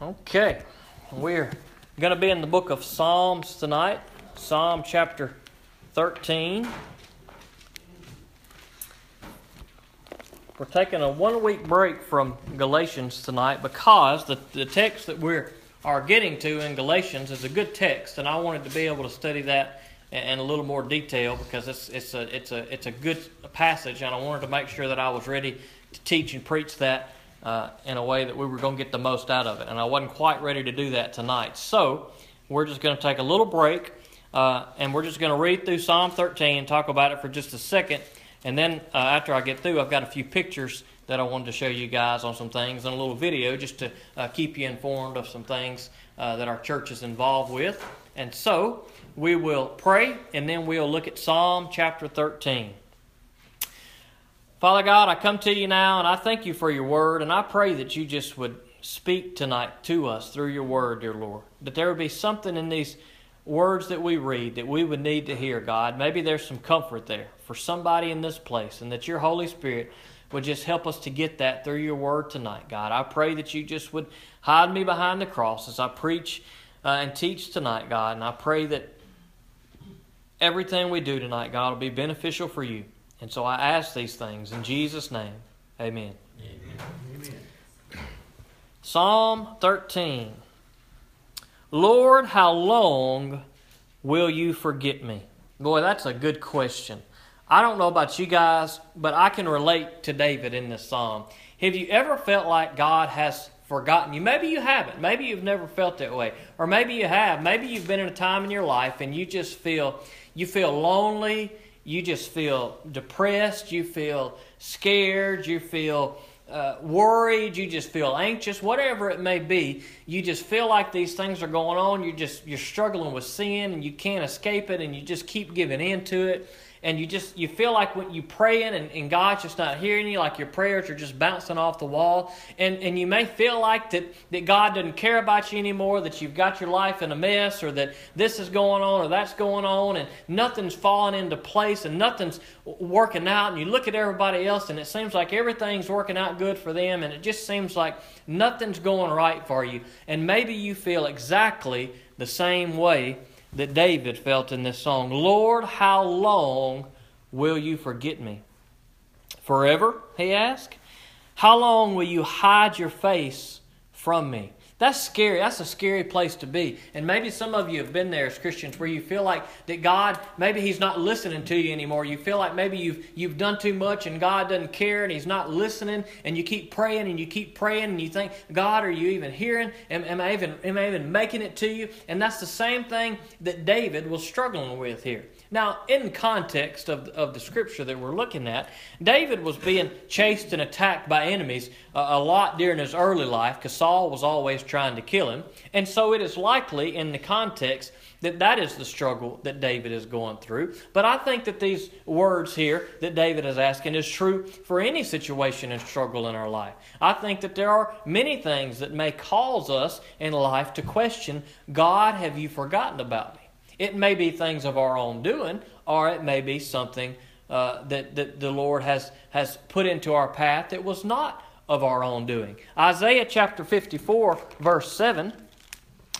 Okay, we're going to be in the book of Psalms tonight, Psalm chapter 13. We're taking a one week break from Galatians tonight because the, the text that we are getting to in Galatians is a good text, and I wanted to be able to study that in, a little more detail because it's, it's, a, it's, a, it's a good passage, and I wanted to make sure that I was ready to teach and preach that uh, in a way that we were going to get the most out of it. And I wasn't quite ready to do that tonight. So we're just going to take a little break uh, and we're just going to read through Psalm 13 and talk about it for just a second. And then uh, after I get through, I've got a few pictures that I wanted to show you guys on some things and a little video just to uh, keep you informed of some things uh, that our church is involved with. And so we will pray and then we'll look at Psalm chapter 13. Father God, I come to you now and I thank you for your word, and I pray that you just would speak tonight to us through your word, dear Lord. That there would be something in these words that we read that we would need to hear, God. Maybe there's some comfort there for somebody in this place, and that your Holy Spirit would just help us to get that through your word tonight, God. I pray that you just would hide me behind the cross as I preach uh, and teach tonight, God. And I pray that everything we do tonight, God, will be beneficial for you. And so I ask these things in Jesus' name. Amen. Amen. Psalm 13. Lord, how long will you forget me? Boy, that's a good question. I don't know about you guys, but I can relate to David in this psalm. Have you ever felt like God has forgotten you? Maybe you haven't. Maybe you've never felt that way. Or maybe you have. Maybe you've been in a time in your life and you just feel you feel lonely you just feel depressed, you feel scared, you feel uh, worried, you just feel anxious, whatever it may be, you just feel like these things are going on. You just you're struggling with sin and you can't escape it, and you just keep giving in to it and you just you feel like when you praying and, and God's just not hearing you, like your prayers are just bouncing off the wall, and and you may feel like that that God doesn't care about you anymore, that you've got your life in a mess, or that this is going on or that's going on, and nothing's falling into place and nothing's working out, and you look at everybody else and it seems like everything's working out good for them, and it just seems like nothing's going right for you, and maybe you feel exactly the same way that David felt in this song Lord, how long will you forget me? Forever, he asked. How long will you hide your face from me? That's scary. That's a scary place to be. And maybe some of you have been there as Christians where you feel like that God, maybe He's not listening to you anymore. You feel like maybe you've, you've done too much and God doesn't care and He's not listening. And you keep praying and you keep praying and you think, God, are you even hearing? Am, am, I, even, am I even making it to you? And that's the same thing that David was struggling with here. Now, in context of, of the scripture that we're looking at, David was being chased and attacked by enemies a, a lot during his early life because Saul was always trying to kill him. And so it is likely in the context that that is the struggle that David is going through. But I think that these words here that David is asking is true for any situation and struggle in our life. I think that there are many things that may cause us in life to question God, have you forgotten about me? It may be things of our own doing, or it may be something uh, that, that the Lord has, has put into our path that was not of our own doing. Isaiah chapter 54, verse 7.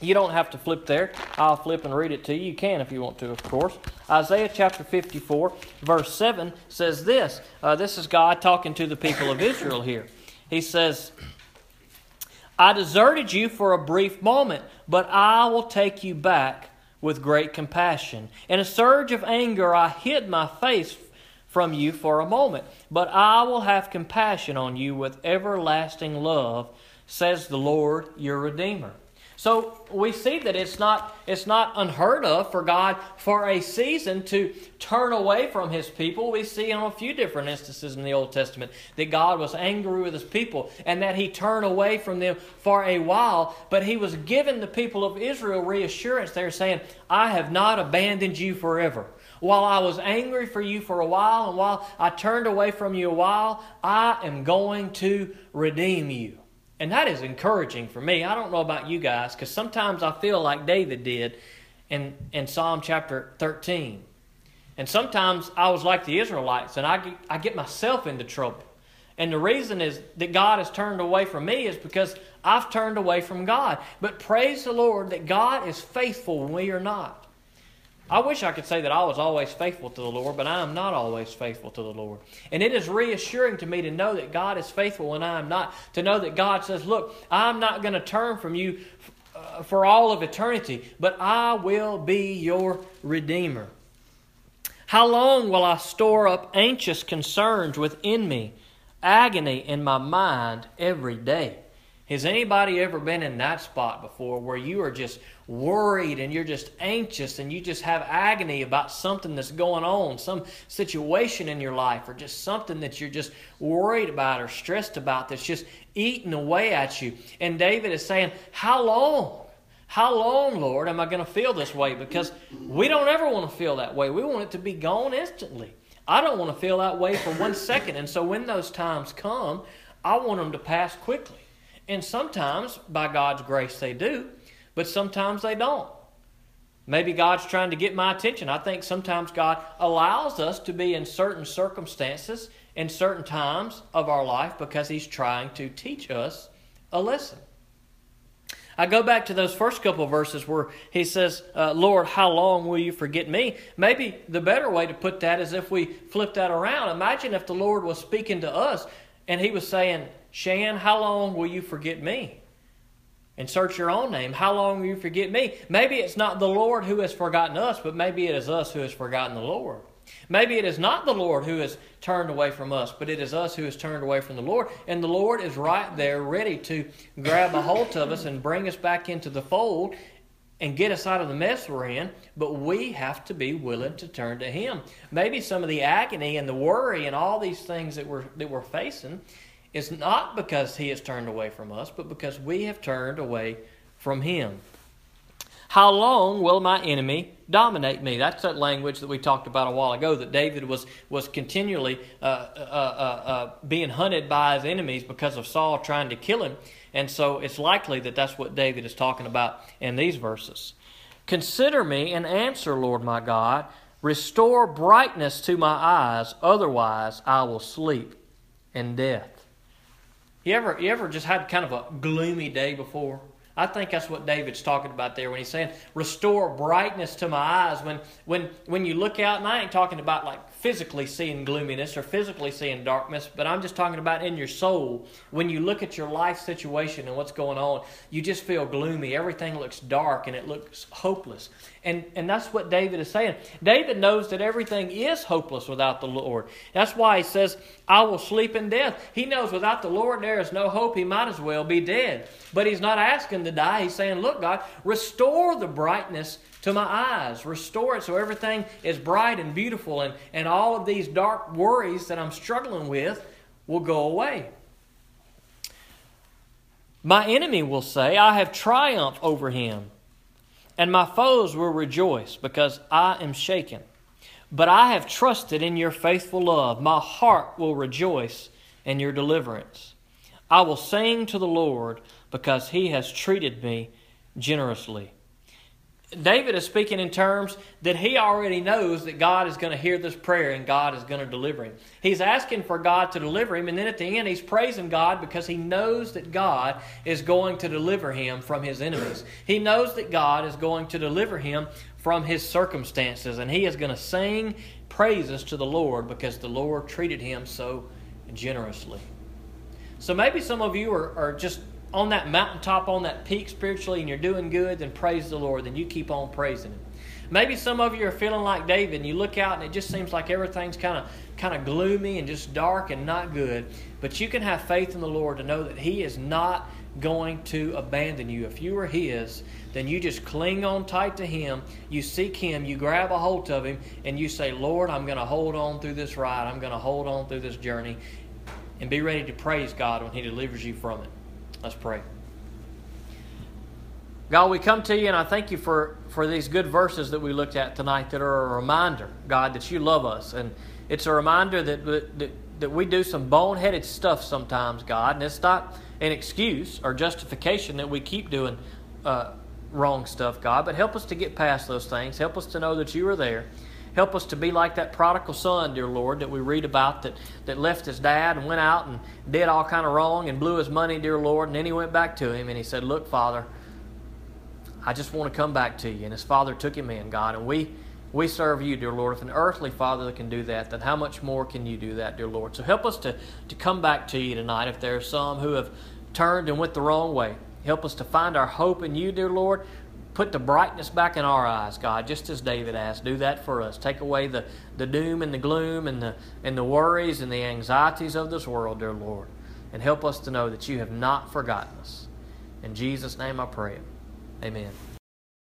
You don't have to flip there. I'll flip and read it to you. You can if you want to, of course. Isaiah chapter 54, verse 7 says this. Uh, this is God talking to the people of Israel here. He says, I deserted you for a brief moment, but I will take you back with great compassion. In a surge of anger, I hid my face from you for a moment, but I will have compassion on you with everlasting love, says the Lord your Redeemer. So we see that it's not, it's not unheard of for God for a season to turn away from his people. We see in a few different instances in the Old Testament that God was angry with his people and that he turned away from them for a while, but he was giving the people of Israel reassurance there, saying, I have not abandoned you forever. While I was angry for you for a while, and while I turned away from you a while, I am going to redeem you. And that is encouraging for me. I don't know about you guys, because sometimes I feel like David did in, in Psalm chapter 13. And sometimes I was like the Israelites, and I get, I get myself into trouble. And the reason is that God has turned away from me is because I've turned away from God. But praise the Lord that God is faithful when we are not. I wish I could say that I was always faithful to the Lord, but I am not always faithful to the Lord. And it is reassuring to me to know that God is faithful when I am not. To know that God says, Look, I'm not going to turn from you uh, for all of eternity, but I will be your Redeemer. How long will I store up anxious concerns within me, agony in my mind every day? Has anybody ever been in that spot before where you are just worried and you're just anxious and you just have agony about something that's going on, some situation in your life, or just something that you're just worried about or stressed about that's just eating away at you? And David is saying, How long? How long, Lord, am I going to feel this way? Because we don't ever want to feel that way. We want it to be gone instantly. I don't want to feel that way for one second. And so when those times come, I want them to pass quickly. And sometimes, by God's grace, they do, but sometimes they don't. Maybe God's trying to get my attention. I think sometimes God allows us to be in certain circumstances in certain times of our life because He's trying to teach us a lesson. I go back to those first couple verses where he says, uh, Lord, how long will you forget me? Maybe the better way to put that is if we flip that around. Imagine if the Lord was speaking to us and he was saying, Shan, how long will you forget me? And search your own name. How long will you forget me? Maybe it's not the Lord who has forgotten us, but maybe it is us who has forgotten the Lord. Maybe it is not the Lord who has turned away from us, but it is us who has turned away from the Lord. And the Lord is right there ready to grab a hold of us and bring us back into the fold and get us out of the mess we're in, but we have to be willing to turn to Him. Maybe some of the agony and the worry and all these things that we're, that we're facing it's not because he has turned away from us, but because we have turned away from him. How long will my enemy dominate me? That's that language that we talked about a while ago. That David was was continually uh, uh, uh, uh, being hunted by his enemies because of Saul trying to kill him, and so it's likely that that's what David is talking about in these verses. Consider me and answer, Lord my God. Restore brightness to my eyes, otherwise I will sleep in death. You ever, you ever just had kind of a gloomy day before? I think that's what David's talking about there when he's saying, restore brightness to my eyes. When, when, when you look out, and I ain't talking about like physically seeing gloominess or physically seeing darkness, but I'm just talking about in your soul. When you look at your life situation and what's going on, you just feel gloomy. Everything looks dark and it looks hopeless. And, and that's what David is saying. David knows that everything is hopeless without the Lord. That's why he says, I will sleep in death. He knows without the Lord there is no hope. He might as well be dead. But he's not asking to die. He's saying, Look, God, restore the brightness to my eyes. Restore it so everything is bright and beautiful, and, and all of these dark worries that I'm struggling with will go away. My enemy will say, I have triumphed over him, and my foes will rejoice because I am shaken. But I have trusted in your faithful love. My heart will rejoice in your deliverance. I will sing to the Lord because he has treated me generously. David is speaking in terms that he already knows that God is going to hear this prayer and God is going to deliver him. He's asking for God to deliver him, and then at the end, he's praising God because he knows that God is going to deliver him from his enemies. He knows that God is going to deliver him from his circumstances, and he is going to sing praises to the Lord because the Lord treated him so generously. So maybe some of you are, are just on that mountaintop, on that peak spiritually, and you're doing good, then praise the Lord. Then you keep on praising Him. Maybe some of you are feeling like David, and you look out and it just seems like everything's kind of kind of gloomy and just dark and not good. But you can have faith in the Lord to know that He is not going to abandon you. If you are His, then you just cling on tight to Him. You seek Him. You grab a hold of Him, and you say, Lord, I'm going to hold on through this ride. I'm going to hold on through this journey, and be ready to praise God when He delivers you from it. Let's pray. God, we come to you and I thank you for, for these good verses that we looked at tonight that are a reminder, God, that you love us. And it's a reminder that, that, that we do some boneheaded stuff sometimes, God. And it's not an excuse or justification that we keep doing uh, wrong stuff, God. But help us to get past those things. Help us to know that you are there. Help us to be like that prodigal son, dear Lord, that we read about that, that left his dad and went out and did all kind of wrong and blew his money, dear Lord. And then he went back to him and he said, Look, Father, I just want to come back to you. And his father took him in, God. And we we serve you, dear Lord. If an earthly father can do that, then how much more can you do that, dear Lord? So help us to, to come back to you tonight if there are some who have turned and went the wrong way. Help us to find our hope in you, dear Lord. Put the brightness back in our eyes, God, just as David asked. Do that for us. Take away the, the doom and the gloom and the, and the worries and the anxieties of this world, dear Lord. And help us to know that you have not forgotten us. In Jesus' name I pray. Amen.